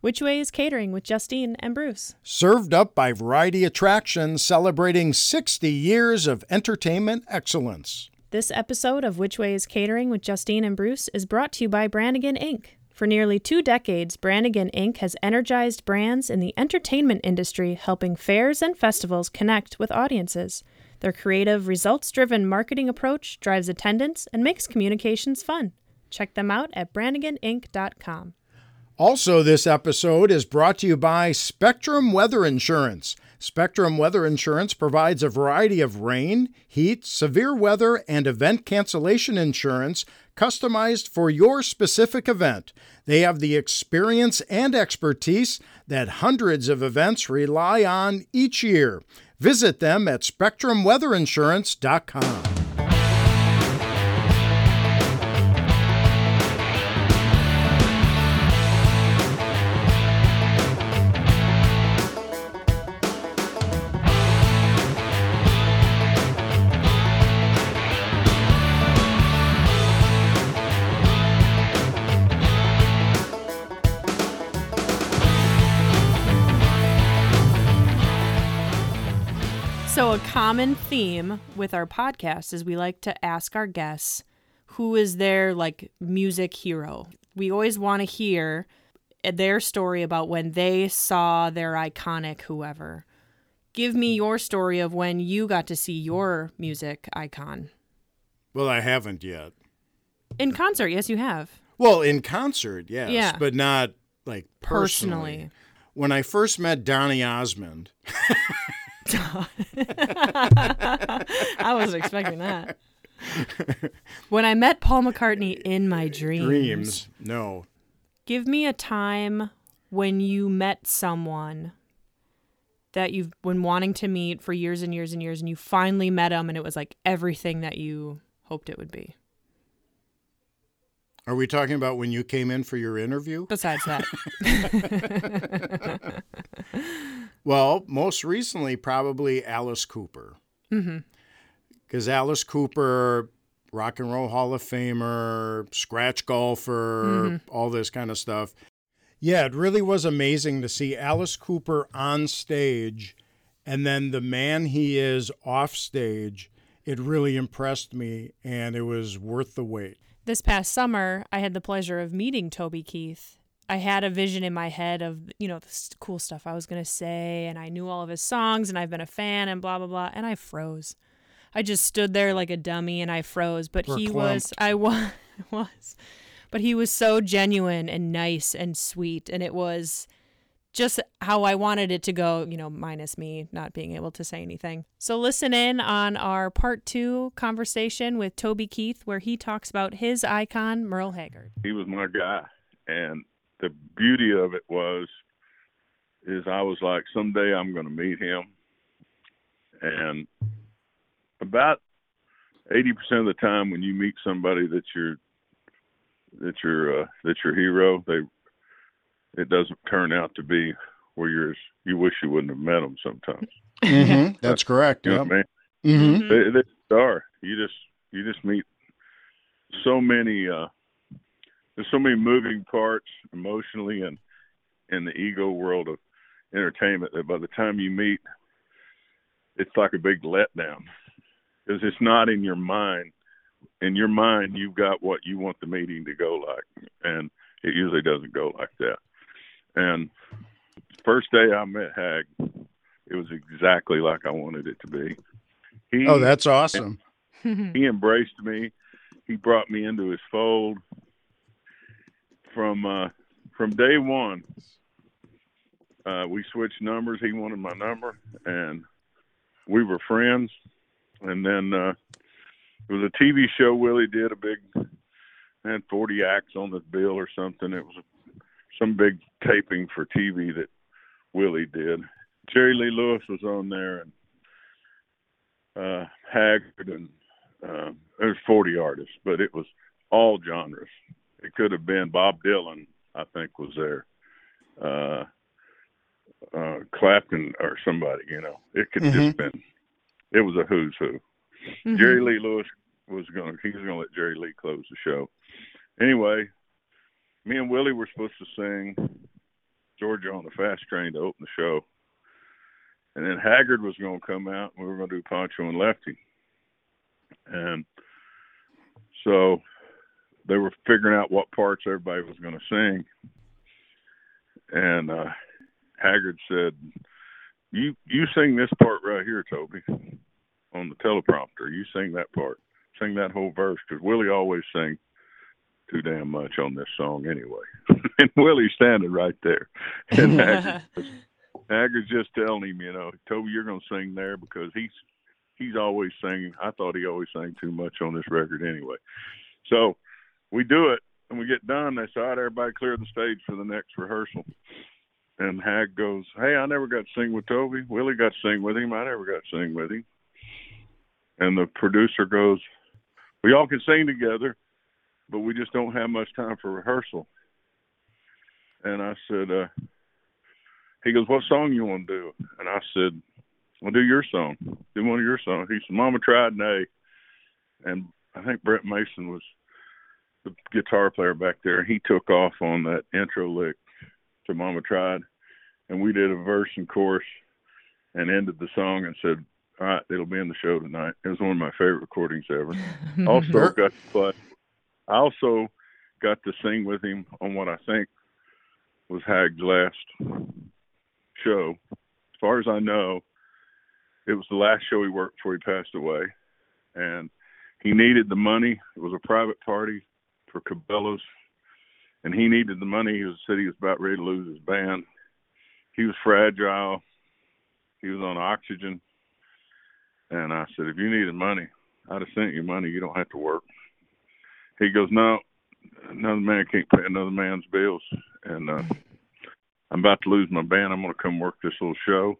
Which Way is Catering with Justine and Bruce. Served up by Variety Attractions, celebrating 60 years of entertainment excellence. This episode of Which Way is Catering with Justine and Bruce is brought to you by Brannigan Inc. For nearly two decades, Brannigan Inc. has energized brands in the entertainment industry, helping fairs and festivals connect with audiences. Their creative, results driven marketing approach drives attendance and makes communications fun. Check them out at branniganinc.com. Also, this episode is brought to you by Spectrum Weather Insurance. Spectrum Weather Insurance provides a variety of rain, heat, severe weather, and event cancellation insurance customized for your specific event. They have the experience and expertise that hundreds of events rely on each year. Visit them at spectrumweatherinsurance.com. So, a common theme with our podcast is we like to ask our guests who is their like music hero. We always want to hear their story about when they saw their iconic whoever. Give me your story of when you got to see your music icon. Well, I haven't yet. In concert, yes, you have. Well, in concert, yes, Yeah. but not like personally. Personally. When I first met Donny Osmond, I wasn't expecting that. When I met Paul McCartney in my dreams, dreams, no, give me a time when you met someone that you've been wanting to meet for years and years and years, and you finally met him, and it was like everything that you hoped it would be. Are we talking about when you came in for your interview? Besides that, Well, most recently, probably Alice Cooper. Mm-hmm. Because Alice Cooper, Rock and Roll Hall of Famer, scratch golfer, all this kind of stuff. Yeah, it really was amazing to see Alice Cooper on stage and then the man he is off stage. It really impressed me and it was worth the wait. This past summer, I had the pleasure of meeting Toby Keith. I had a vision in my head of, you know, the cool stuff I was going to say, and I knew all of his songs, and I've been a fan, and blah, blah, blah. And I froze. I just stood there like a dummy and I froze. But he was, I was, was. But he was so genuine and nice and sweet. And it was just how I wanted it to go, you know, minus me not being able to say anything. So listen in on our part two conversation with Toby Keith, where he talks about his icon, Merle Haggard. he was my guy and the beauty of it was is i was like someday i'm going to meet him and about 80% of the time when you meet somebody that's your that's your uh, that's your hero they it doesn't turn out to be where you're you wish you wouldn't have met them sometimes Mm-hmm. That's correct. you know Yep. i mean Mm-hmm. they, they are. You just you just meet so many. uh There's so many moving parts emotionally and in the ego world of entertainment that by the time you meet, it's like a big letdown because it's not in your mind. In your mind, you've got what you want the meeting to go like, and it usually doesn't go like that. And first day I met Hag, it was exactly like I wanted it to be. He, Oh, that's awesome. he embraced me. He brought me into his fold. From uh, from day one, uh, we switched numbers. He wanted my number, and we were friends. And then uh, it was a TV show Willie did a big had 40 acts on the bill or something. It was some big taping for TV that Willie did. Jerry Lee Lewis was on there, and uh, Haggard, and uh, there's 40 artists, but it was all genres. It could have been Bob Dylan, I think, was there. Uh, uh, Clapton or somebody, you know. It could Mhm. just been. It was a who's who. Jerry Lee Lewis was going. to He was going to let Jerry Lee close the show. Anyway, me and Willie were supposed to sing Georgia on the fast train to open the show. And then Haggard was going to come out, and we were going to do Pancho and Lefty. And so they were figuring out what parts everybody was going to sing. And uh, Haggard said, "You you sing this part right here, Toby, on the teleprompter. You sing that part, sing that whole verse, because Willie always sing too damn much on this song anyway. and Willie's standing right there, and Haggard, Haggard's just telling him, you know, Toby, you're going to sing there because he's he's always singing. I thought he always sang too much on this record anyway. So we do it, and we get done. They say, all right, everybody clear the stage for the next rehearsal. And Hag goes, hey, I never got to sing with Toby. Willie got to sing with him. I never got to sing with him. And the producer goes, we all can sing together, but we just don't have much time for rehearsal. And I said, uh, he goes, what song you want to do? And I said, well, do your song. Do one of your songs. He said, Mama tried an A. And I think Brett Mason was the guitar player back there. He took off on that intro lick to Mama Tried. And we did a verse and chorus and ended the song and said, All right, it'll be in the show tonight. It was one of my favorite recordings ever. also got to play I also got to sing with him on what I think was Hag's last show. As far as I know, it was the last show he worked before he passed away. And he needed the money. It was a private party for Cabela's, and he needed the money. He was said he was about ready to lose his band. He was fragile. He was on oxygen. And I said, if you needed money, I'd have sent you money. You don't have to work. He goes, no, another man can't pay another man's bills. And uh, I'm about to lose my band. I'm going to come work this little show.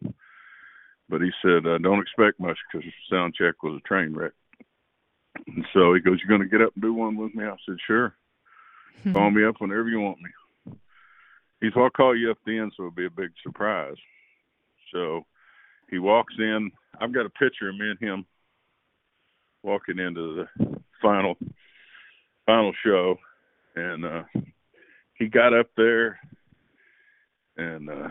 But he said, uh, don't expect much because sound check was a train wreck. And so he goes, you're going to get up and do one with me? I said, sure. Hmm. Call me up whenever you want me. He said, I'll call you up then, so it'll be a big surprise. So he walks in. I've got a picture of me and him walking into the final final show, and uh, he got up there, and uh,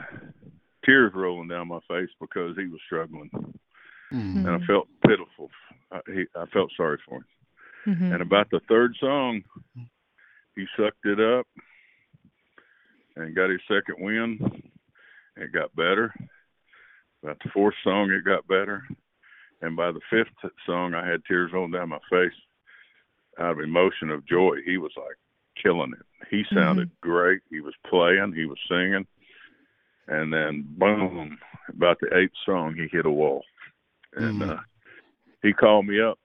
tears rolling down my face because he was struggling, Mm. and I felt pitiful. I, he, I felt sorry for him. Mhm. And about the third song, he sucked it up and got his second win. It got better. About the fourth song, it got better. And by the fifth song, I had tears rolling down my face out of emotion of joy. He was like killing it. He sounded great. He was playing, he was singing. And then, boom, about the eighth song, he hit a wall. And Mhm. uh, he called me up.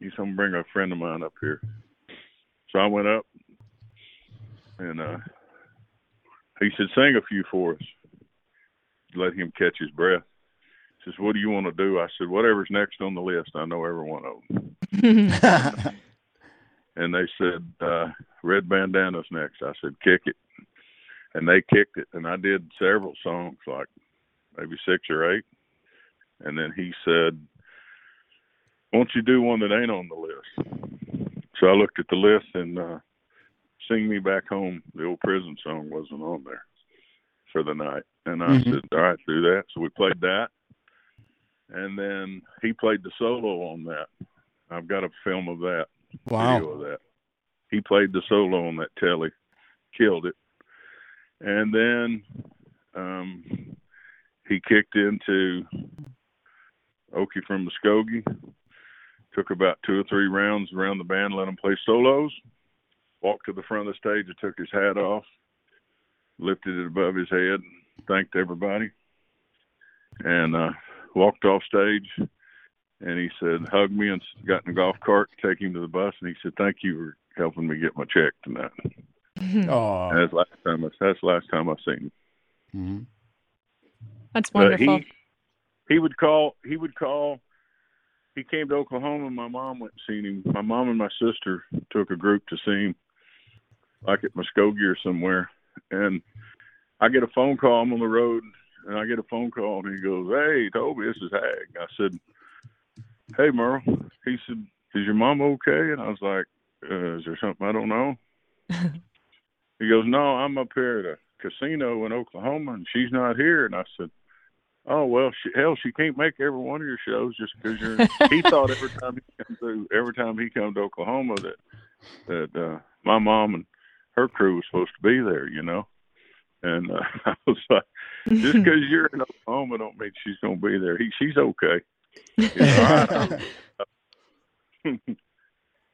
He said, I'm going to bring a friend of mine up here. So I went up and uh, he said, sing a few for us. Let him catch his breath. He says, what do you want to do? I said, whatever's next on the list. I know every one of them. And they said, uh, red bandana's next. I said, kick it. And they kicked it. And I did several songs, like maybe six or eight. And then he said, won't you do one that ain't on the list? So I looked at the list and uh, Sing Me Back Home, the old prison song, wasn't on there for the night. And I Mhm. said, all right, do that. So we played that. And then he played the solo on that. I've got a film of that, Wow. video of that. He played the solo on that Tele, killed it. And then um, he kicked into Okie from Muskogee, took about two or three rounds around the band, let him play solos, walked to the front of the stage and took his hat off, lifted it above his head, thanked everybody, and uh, walked off stage. And he said, hugged me and got in the golf cart, to take him to the bus. And he said, thank you for helping me get my check tonight. Oh. That's the last time. I, that's the last time I seen him. Mhm. That's wonderful. he he would call. He would call. He came to Oklahoma. and My mom went and seen him. My mom and my sister took a group to see him, like at Muskogee or somewhere. And I get a phone call. I'm on the road, and I get a phone call, and he goes, "Hey, Toby, this is Hag." I said, "Hey, Merle." He said, "Is your mom okay?" And I was like, uh, "Is there something I don't know?" he goes, "No, I'm up here to casino in Oklahoma, and she's not here." And I said, "Oh well, she, hell, she can't make every one of your shows just because you're." he thought every time he come to every time he come to Oklahoma that that uh, my mom and her crew was supposed to be there, you know. And uh, I was like, just because you're in Oklahoma don't mean she's gonna be there. He, she's okay.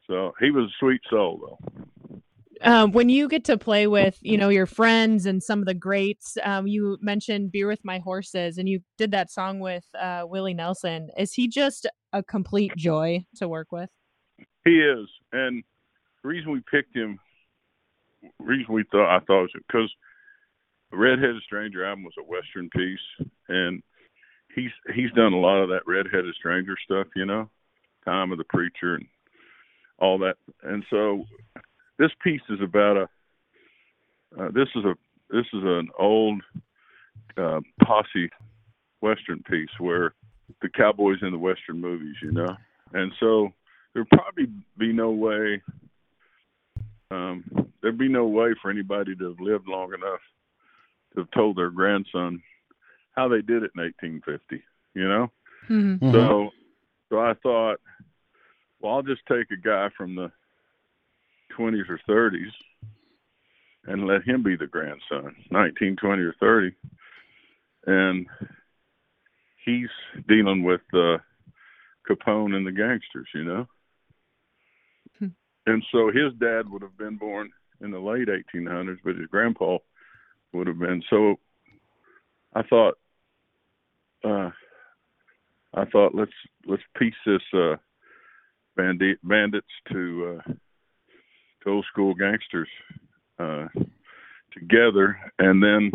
So he was a sweet soul, though. Um, when you get to play with, you know, your friends and some of the greats, um, you mentioned "Beer with My Horses," and you did that song with uh, Willie Nelson. Is he just a complete joy to work with? He is, and the reason we picked him, the reason we thought I thought was because Redheaded Stranger album was a Western piece, and he's he's done a lot of that Redheaded Stranger stuff, you know, Time of the Preacher and all that, and so this piece is about a uh, this is a this is an old uh, posse western piece where the cowboys in the western movies, you know, and so there'd probably be no way um, there'd be no way for anybody to have lived long enough to have told their grandson how they did it in 1850, you know. Mm-hmm. So, so I thought, well, I'll just take a guy from the 20s or 30s and let him be the grandson, 19, 20, or 30. And he's dealing with uh, Capone and the gangsters, you know. Hmm. And so his dad would have been born in the late 1800s, but his grandpa would have been. So I thought, uh, I thought let's let's piece this uh, bandit bandits to uh, to old school gangsters uh, together, and then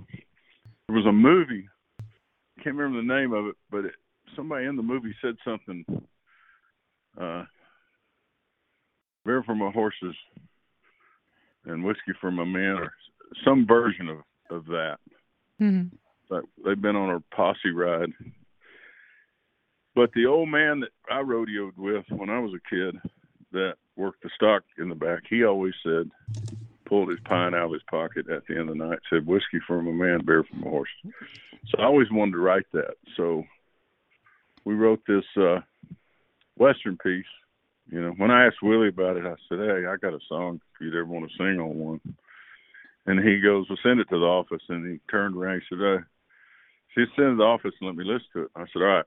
there was a movie. I can't remember the name of it, but it, somebody in the movie said something. Uh, beer for my horses and whiskey for my man, or some version of of that. Mm-hmm. But they've been on a posse ride. But the old man that I rodeoed with when I was a kid, that worked the stock in the back, he always said, pulled his pine out of his pocket at the end of the night, said, "Whiskey from a man, beer from a horse." So I always wanted to write that. So we wrote this uh, western piece. You know, when I asked Willie about it, I said, "Hey, I got a song if you'd ever want to sing on one." And he goes, "Well, send it to the office." And he turned around. and said, "She send it to the office and let me listen to it." I said, "All right."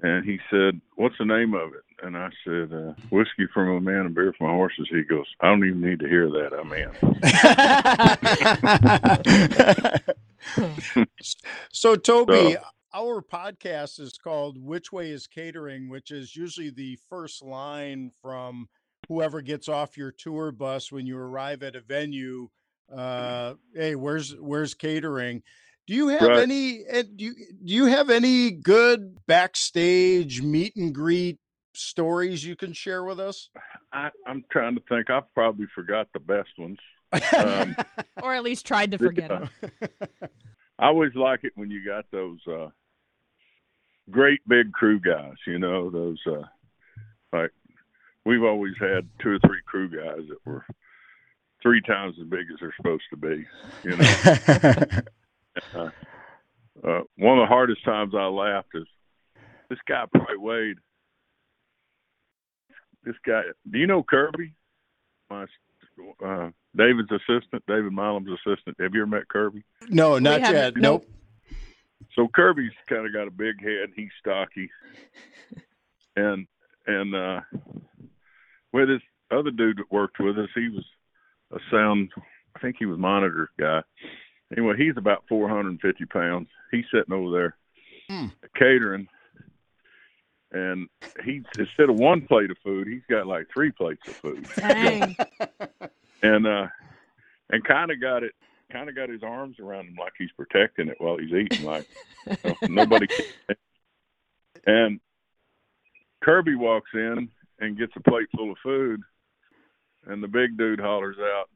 And he said, "What's the name of it?" And I said, uh, "Whiskey from a man and beer from my horses." He goes, "I don't even need to hear that. I'm in." so, Toby, So- our podcast is called Which Way is Catering, which is usually the first line from whoever gets off your tour bus when you arrive at a venue. Uh, hey, where's where's catering? Do you have Right. any? eh, Do you, do you have any good backstage meet and greet stories you can share with us? I, I'm trying to think. I've probably forgot the best ones. Um, Or at least tried to forget them. I always like it when you got those uh great big crew guys, you know, those uh like we've always had two or three crew guys that were three times as big as they're supposed to be, you know. uh, one of the hardest times I laughed is this guy probably weighed this guy do you know Kirby? My uh David's assistant, David Milam's assistant. Have you ever met Kirby? no, not haven't- yet. nope. Nope. so Kirby's kind of got a big head. He's stocky, and and uh, with this other dude that worked with us, he was a sound. I think he was monitor guy. Anyway, he's about 450 pounds. He's sitting over there Hmm. catering, and he instead of one plate of food, he's got like three plates of food Dang. and uh and kind of got it kind of got his arms around him like he's protecting it while he's eating like you know, nobody can. and kirby walks in and gets a plate full of food and the big dude hollers out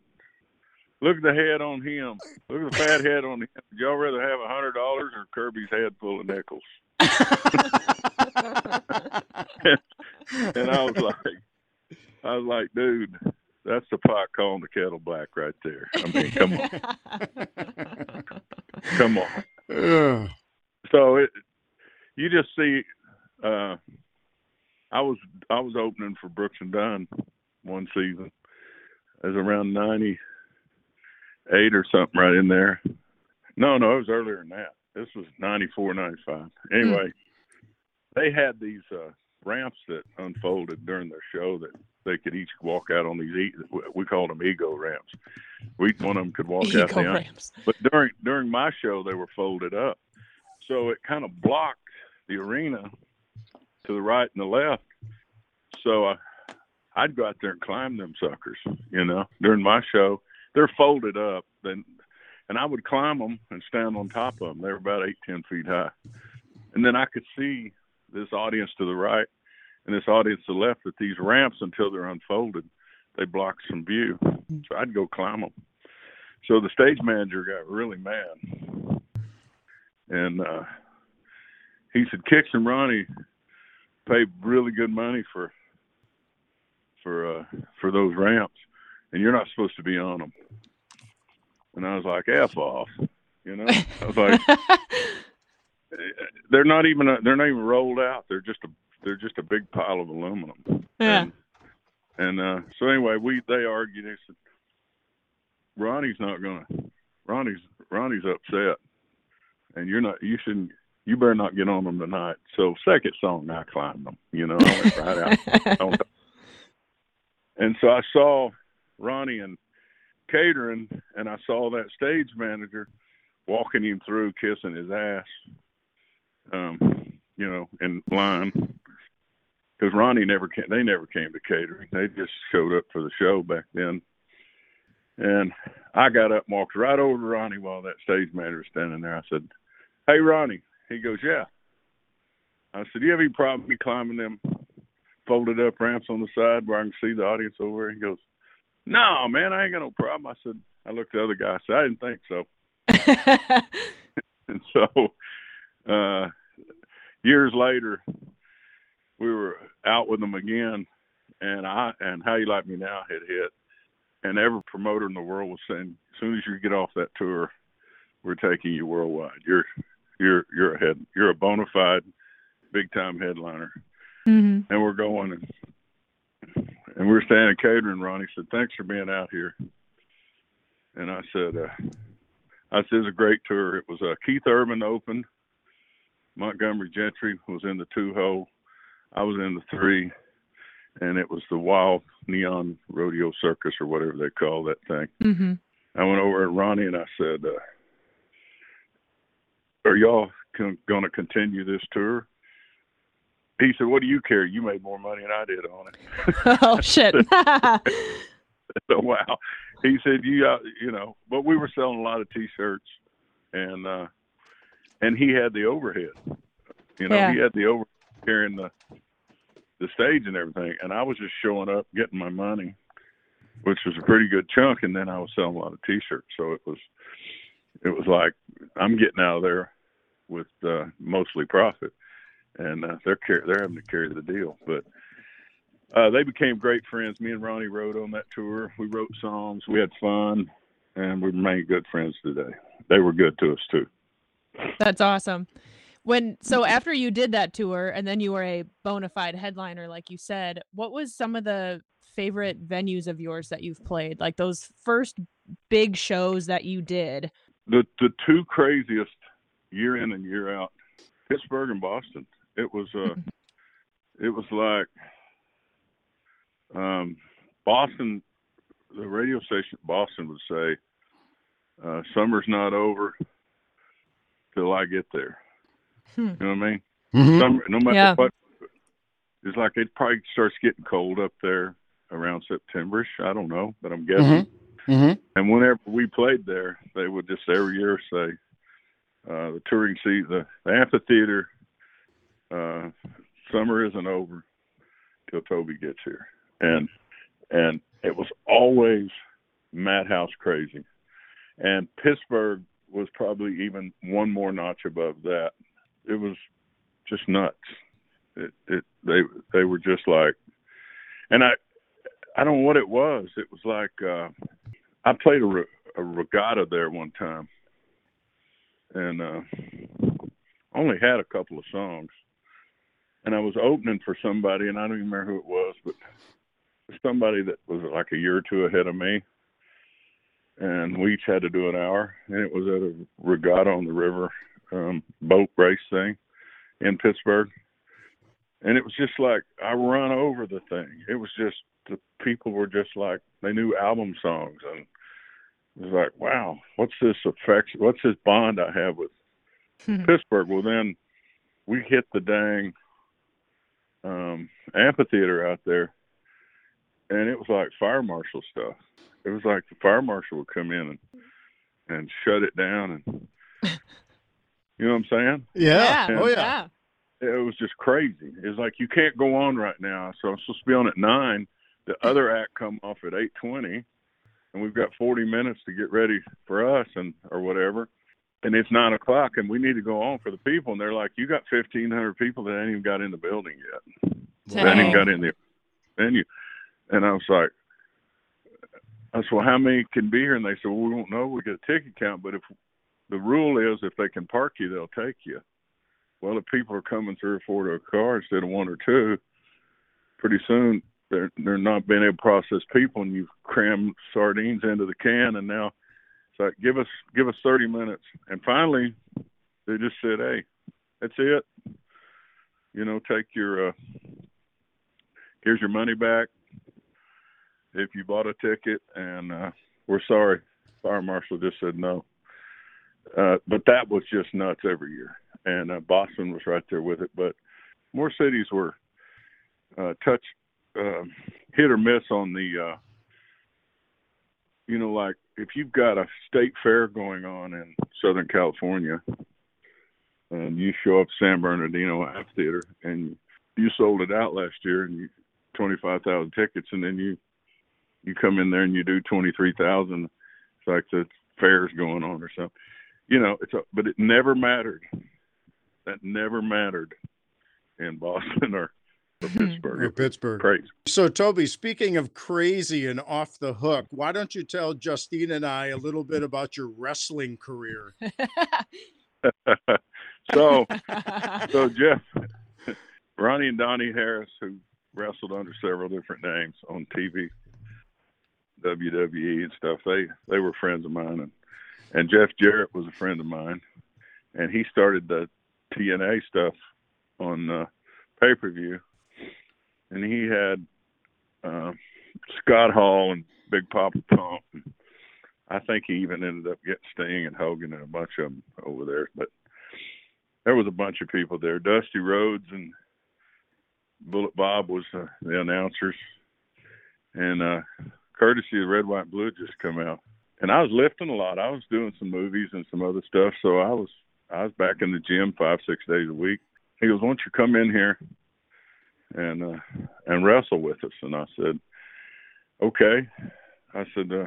look at the head on him look at the fat head on him would y'all rather have a hundred dollars or kirby's head full of nickels and i was like i was like dude that's the pot calling the kettle black right there. I mean, come on, come on. Ugh. So it, you just see. Uh, I was I was opening for Brooks and Dunn one season. It was around ninety eight or something right in there. No, no, it was earlier than that. This was 94, 95. Anyway, they had these uh, ramps that unfolded during their show that they could each walk out on these. We called them ego ramps. Each one of them could walk out Ego the ramps. but during during my show they were folded up so it kind of blocked the arena to the right and the left so I, i'd go out there and climb them suckers you know during my show they're folded up and i would climb them and stand on top of them They're about eight ten feet high. And then i could see this audience to the right and this audience to the left that these ramps until they're unfolded they block some view. So i'd go climb them so the stage manager got really mad, and uh, he said, "Kix and Ronnie pay really good money for for uh, for those ramps, and you're not supposed to be on them." And I was like, "F off," you know. I was like, "They're not even they're not even rolled out. They're just a they're just a big pile of aluminum." Yeah. And, and uh, so anyway, we they argued. They said, Ronnie's not gonna. Ronnie's Ronnie's upset, and you're not. You shouldn't. You better not get on them tonight. So second song, I climbed them. You know, I went right out. and so I saw Ronnie and catering, and I saw that stage manager walking him through, kissing his ass. Um, you know, in line because Ronnie never came. They never came to catering. They just showed up for the show back then. And I got up and walked right over to Ronnie while that stage manager was standing there. I said, Hey, Ronnie. He goes, Yeah. I said, Do you have any problem me climbing them folded up ramps on the side where I can see the audience over? He goes, No, man, I ain't got no problem. I said, I looked at the other guy. I said, I didn't think so. And so, uh, years later, we were out with them again, and I and How You Like Me Now had hit, and every promoter in the world was saying, as soon as you get off that tour, we're taking you worldwide. You're you're you're a head you're a bona fide big time headliner, hmm and we're going and and we're standing catering. Ronnie said, "Thanks for being out here," and I said, uh, "I said it's a great tour. It was uh, Keith Urban open. Montgomery Gentry was in the two hole. I was in the three, and it was the Wild Neon Rodeo Circus or whatever they call that thing. hmm I went over at Ronnie and I said, uh, "Are y'all con- going to continue this tour?" He said, "What do you care? You made more money than I did on it." oh shit. so wow. He said, "You, uh, you know," but we were selling a lot of T-shirts, and uh, and he had the overhead. You know, Yeah. he had the over carrying the the stage and everything, and I was just showing up, getting my money, which was a pretty good chunk, and then I was selling a lot of T-shirts. So it was, it was like I'm getting out of there with uh, mostly profit, and uh, they're car- they're having to carry the deal, but. Uh, they became great friends. Me and Ronnie rode on that tour. We wrote songs. We had fun, and we remain good friends today. They were good to us too. That's awesome. When so after you did that tour and then you were a bona fide headliner, like you said, what was some of the favorite venues of yours that you've played? Like those first big shows that you did. The the two craziest year in and year out, Pittsburgh and Boston. It was uh, it was like um, Boston. The radio station Boston would say, uh, "Summer's not over till I get there." Hmm. You know what I mean? Mhm. Summer, no matter Yeah. what, it's like it probably starts getting cold up there around Septemberish. I don't know, but I'm guessing. Mhm. And whenever we played there, they would just every year say, uh, "The touring seat, the, the amphitheater, uh, summer isn't over till Toby gets here," and and it was always madhouse crazy. And Pittsburgh was probably even one more notch above that. It was just nuts. It, it they they were just like, and I I don't know what it was. It was like uh, I played a, re- a regatta there one time, and uh, only had a couple of songs, and I was opening for somebody, and I don't even remember who it was, but somebody that was like a year or two ahead of me, and we each had to do an hour, and it was at a regatta on the river um, boat race thing in Pittsburgh, and it was just like I run over the thing. It was just the people were just like they knew album songs, and it was like, wow, what's this affection? What's this bond I have with Pittsburgh? Well, then we hit the dang um, amphitheater out there, and it was like fire marshal stuff. It was like the fire marshal would come in and and shut it down, and you know what I'm saying? Yeah. Yeah, Oh yeah. it was just crazy. It's like you can't go on right now. So I'm supposed to be on at nine. The other act come off at eight twenty, and we've got forty minutes to get ready for us and or whatever. And it's nine o'clock, and we need to go on for the people. And they're like, "You got fifteen hundred people that ain't even got in the building yet. They ain't even got in the venue." And I was like, "I said, well, how many can be here?" And they said, "Well, we don't know. We get a ticket count, but if the rule is if they can park you, they'll take you." well, if people are coming three or four to a car instead of one or two, pretty soon they're they're not being able to process people, and you've crammed sardines into the can, and now like give us give us thirty minutes, and finally they just said, hey, that's it, you know, take your uh, here's your money back if you bought a ticket, and uh, we're sorry, fire marshal just said no. Uh, but that was just nuts every year. And uh, Boston was right there with it. But more cities were uh, touch uh, hit or miss on the, uh, you know, like if you've got a state fair going on in Southern California, and you show up San Bernardino Amphitheater and you sold it out last year and you twenty five thousand tickets, and then you you come in there and you do twenty three thousand. It's like the fair's going on or something. You know, it's a, but it never mattered that never mattered in Boston or, or Pittsburgh. Or Pittsburgh. Crazy. So, Toby, speaking of crazy and off the hook, why don't you tell Justine and I a little bit about your wrestling career? so, so Jeff, Ronnie and Donnie Harris, who wrestled under several different names on TV, WWE and stuff, they they were friends of mine, and and Jeff Jarrett was a friend of mine, and he started the TNA stuff on uh, pay per view, and he had uh, Scott Hall and Big Poppa Pump. And I think he even ended up getting Sting and Hogan and a bunch of them over there. But there was a bunch of people there. Dusty Rhodes and Bullet Bob was uh, the announcers, and uh, courtesy of Red, White, Blue had just come out. And I was lifting a lot. I was doing some movies and some other stuff, so I was I was back in the gym five six days a week. He goes, "Why don't you come in here and uh, and wrestle with us?" And I said, "Okay." I said, uh,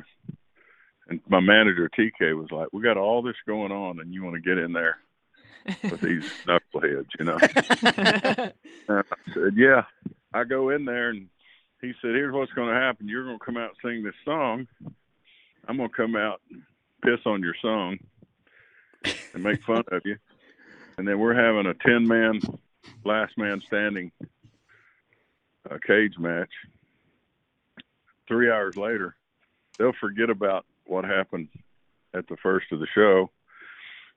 and my manager TK was like, "We got all this going on, and you want to get in there with these knuckleheads, you know?" And I said, "Yeah." I go in there, and he said, "Here's what's going to happen. You're going to come out and sing this song. I'm going to come out and piss on your song and make fun of you, and then we're having a ten man, last man standing, uh, cage match. Three hours later, they'll forget about what happened at the first of the show,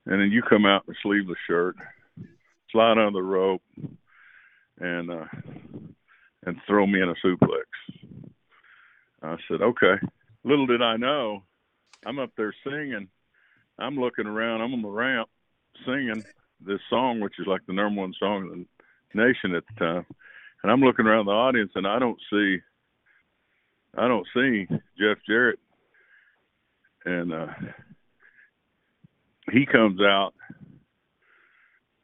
and then you come out in a sleeveless shirt, slide on the rope, and uh, and throw me in a suplex. I said, okay. Little did I know, I'm up there singing. I'm looking around. I'm on the ramp singing this song, which is like the number one song in the nation at the time. And I'm looking around the audience, and I don't see, I don't see Jeff Jarrett. And uh, he comes out,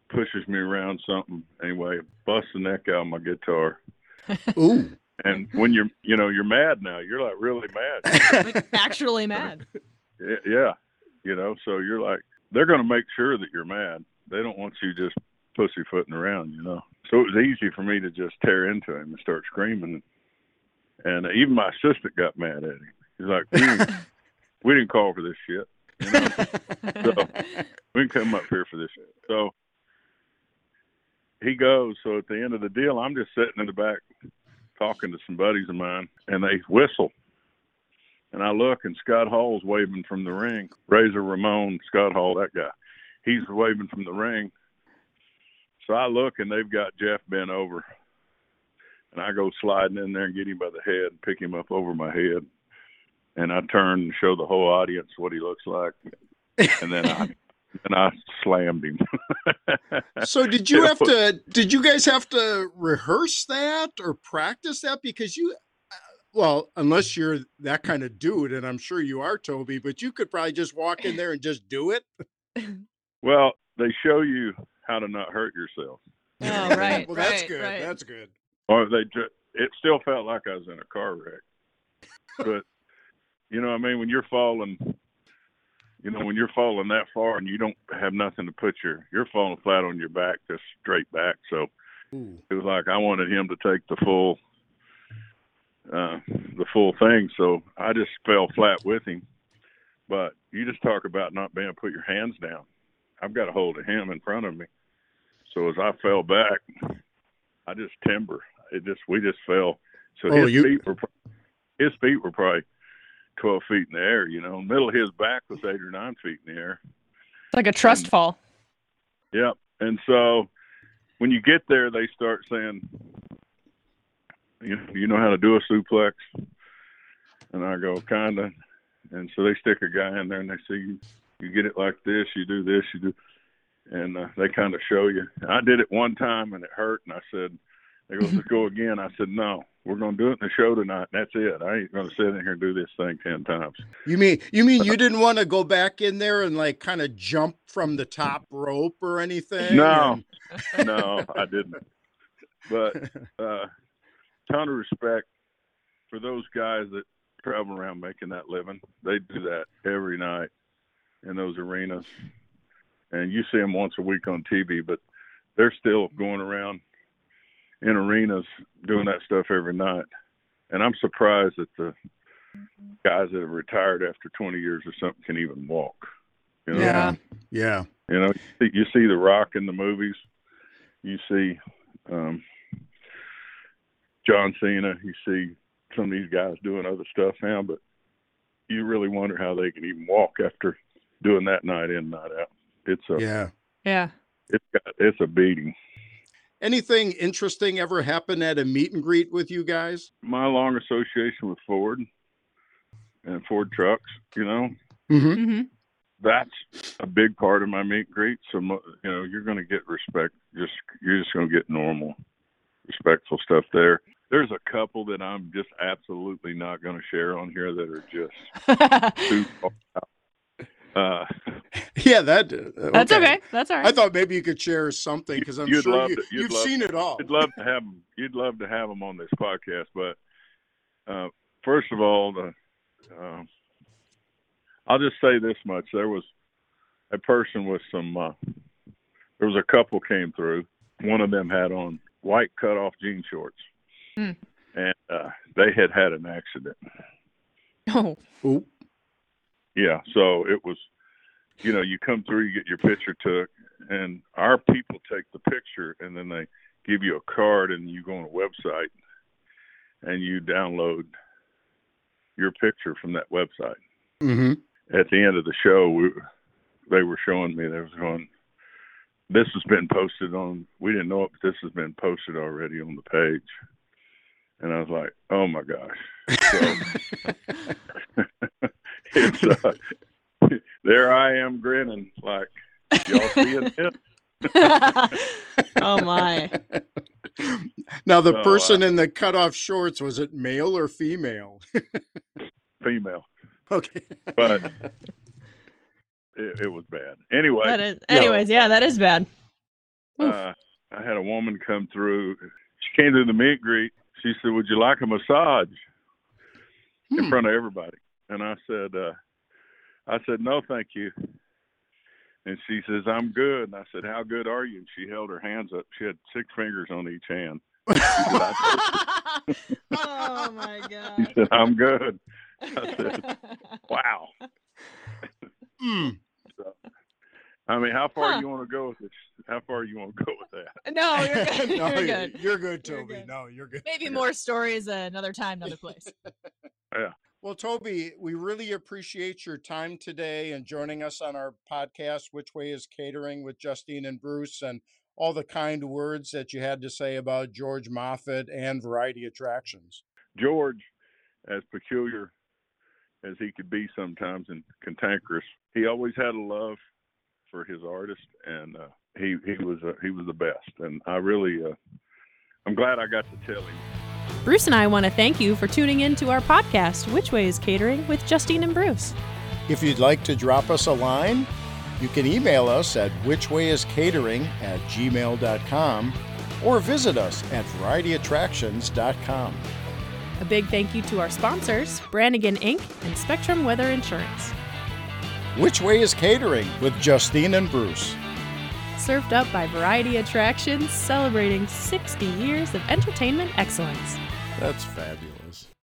pushes me around something. Anyway, busts the neck out of my guitar. Ooh. And when you're, you know, you're mad now. You're like really mad. Like, actually mad. Yeah you know so you're like they're going to make sure that you're mad they don't want you just pussyfooting around you know so it was easy for me to just tear into him and start screaming And even my assistant got mad at him. He's like, "We hmm, didn't, we didn't call for this shit. You know? so we didn't come up here for this shit." So he goes. So at the end of the deal, I'm just sitting in the back talking to some buddies of mine, and they whistle. And I look, and Scott Hall's waving from the ring. Razor Ramon, Scott Hall, that guy. He's waving from the ring. So I look, and they've got Jeff bent over. And I go sliding in there and get him by the head and pick him up over my head. And I turn and show the whole audience what he looks like. And then I and I slammed him. so did you have to did you guys have to rehearse that or practice that because you uh, well unless you're that kind of dude and i'm sure you are toby but you could probably just walk in there and just do it well they show you how to not hurt yourself oh right well that's right, good right. that's good or they just, it still felt like i was in a car wreck but you know i mean when you're falling you know, when you're falling that far and you don't have nothing to put your, you're falling flat on your back, just straight back. So Ooh. it was like I wanted him to take the full, uh, the full thing. So I just fell flat with him. But you just talk about not being able to put your hands down. I've got a hold of him in front of me. So as I fell back, I just timber. It just we just fell. So oh, his you... feet were his feet were probably 12 feet in the air, you know. Middle of his back was eight or nine feet in the air. It's like a trust and, fall. Yep. And so when you get there, they start saying, you know, you know how to do a suplex? And I go, kind of. And so they stick a guy in there and they say, you, you get it like this, you do this, you do. And uh, they kind of show you. I did it one time and it hurt. And I said, they go, let's go again. I said, no, we're going to do it in the show tonight. That's it. I ain't going to sit in here and do this thing 10 times. You mean, you mean you didn't want to go back in there and like kind of jump from the top rope or anything? No, and... no, I didn't. But, uh, ton of respect for those guys that travel around making that living. They do that every night in those arenas. And you see them once a week on TV, but they're still going around in arenas doing that stuff every night. And I'm surprised that the guys that have retired after 20 years or something can even walk. You know? Yeah. Yeah. You know, you see The Rock in the movies. You see um, John Cena. You see some of these guys doing other stuff now, but you really wonder how they can even walk after doing that night in, night out. It's a yeah, yeah. It's got, it's a beating. Anything interesting ever happen at a meet and greet with you guys? My long association with Ford and Ford trucks, you know, mm-hmm. Mm-hmm. that's a big part of my meet and greet. So, you know, you're going to get respect. Just you're just going to get normal, respectful stuff there. There's a couple that I'm just absolutely not going to share on here that are just too uh, yeah, that uh, that's okay. That's all right. I thought maybe you could share something because I'm sure you, have seen it all. You'd love to have them. You'd love to have them on this podcast, but uh, first of all, the, uh, I'll just say this much: there was a person with some. Uh, there was a couple came through. One of them had on white cutoff jean shorts, mm. and uh, they had had an accident. Oh. Ooh. Yeah, so it was, you know, you come through, you get your picture took, and our people take the picture, and then they give you a card, and you go on a website, and you download your picture from that website. Mm-hmm. At the end of the show, we, they were showing me they was going. This has been posted on. We didn't know it, but this has been posted already on the page. And I was like, "Oh my gosh!" So, it's uh, there I am grinning like y'all seeing it. oh my! Now the so, person uh, in the cutoff shorts was it male or female? female. Okay, but it, it, was bad. Anyway, that is, anyways, yeah, that is bad. Uh, I had a woman come through. She came to the meet greet. She said, "Would you like a massage?" Hmm. In front of everybody. And I said, uh, I said, no, thank you. And she says, I'm good. And I said, how good are you? And she held her hands up. She had six fingers on each hand. oh my He god. said, I'm good. I said, wow. Mm. I mean, how far Huh. you want to go with this? How far you want to go with that? no, you're good. no, you're good. You're good, You're Toby. good. No, you're good. Maybe more stories another time, another place. Well, Toby, we really appreciate your time today and joining us on our podcast, Which Way is Catering with Justine and Bruce, and all the kind words that you had to say about George Moffat and Variety Attractions. George, as peculiar as he could be sometimes and cantankerous, he always had a love for his artist, and uh, he he was uh, he was the best. And I really, uh, I'm glad I got to tell him. Bruce and I want to thank you for tuning in to our podcast, Which Way is Catering with Justine and Bruce. If you'd like to drop us a line, you can email us at whichwayiscatering at gmail.com or visit us at varietyattractions.com. A big thank you to our sponsors, Brannigan Inc. and Spectrum Weather Insurance. Which Way is Catering with Justine and Bruce. Served up by Variety Attractions, celebrating 60 years of entertainment excellence. That's fabulous.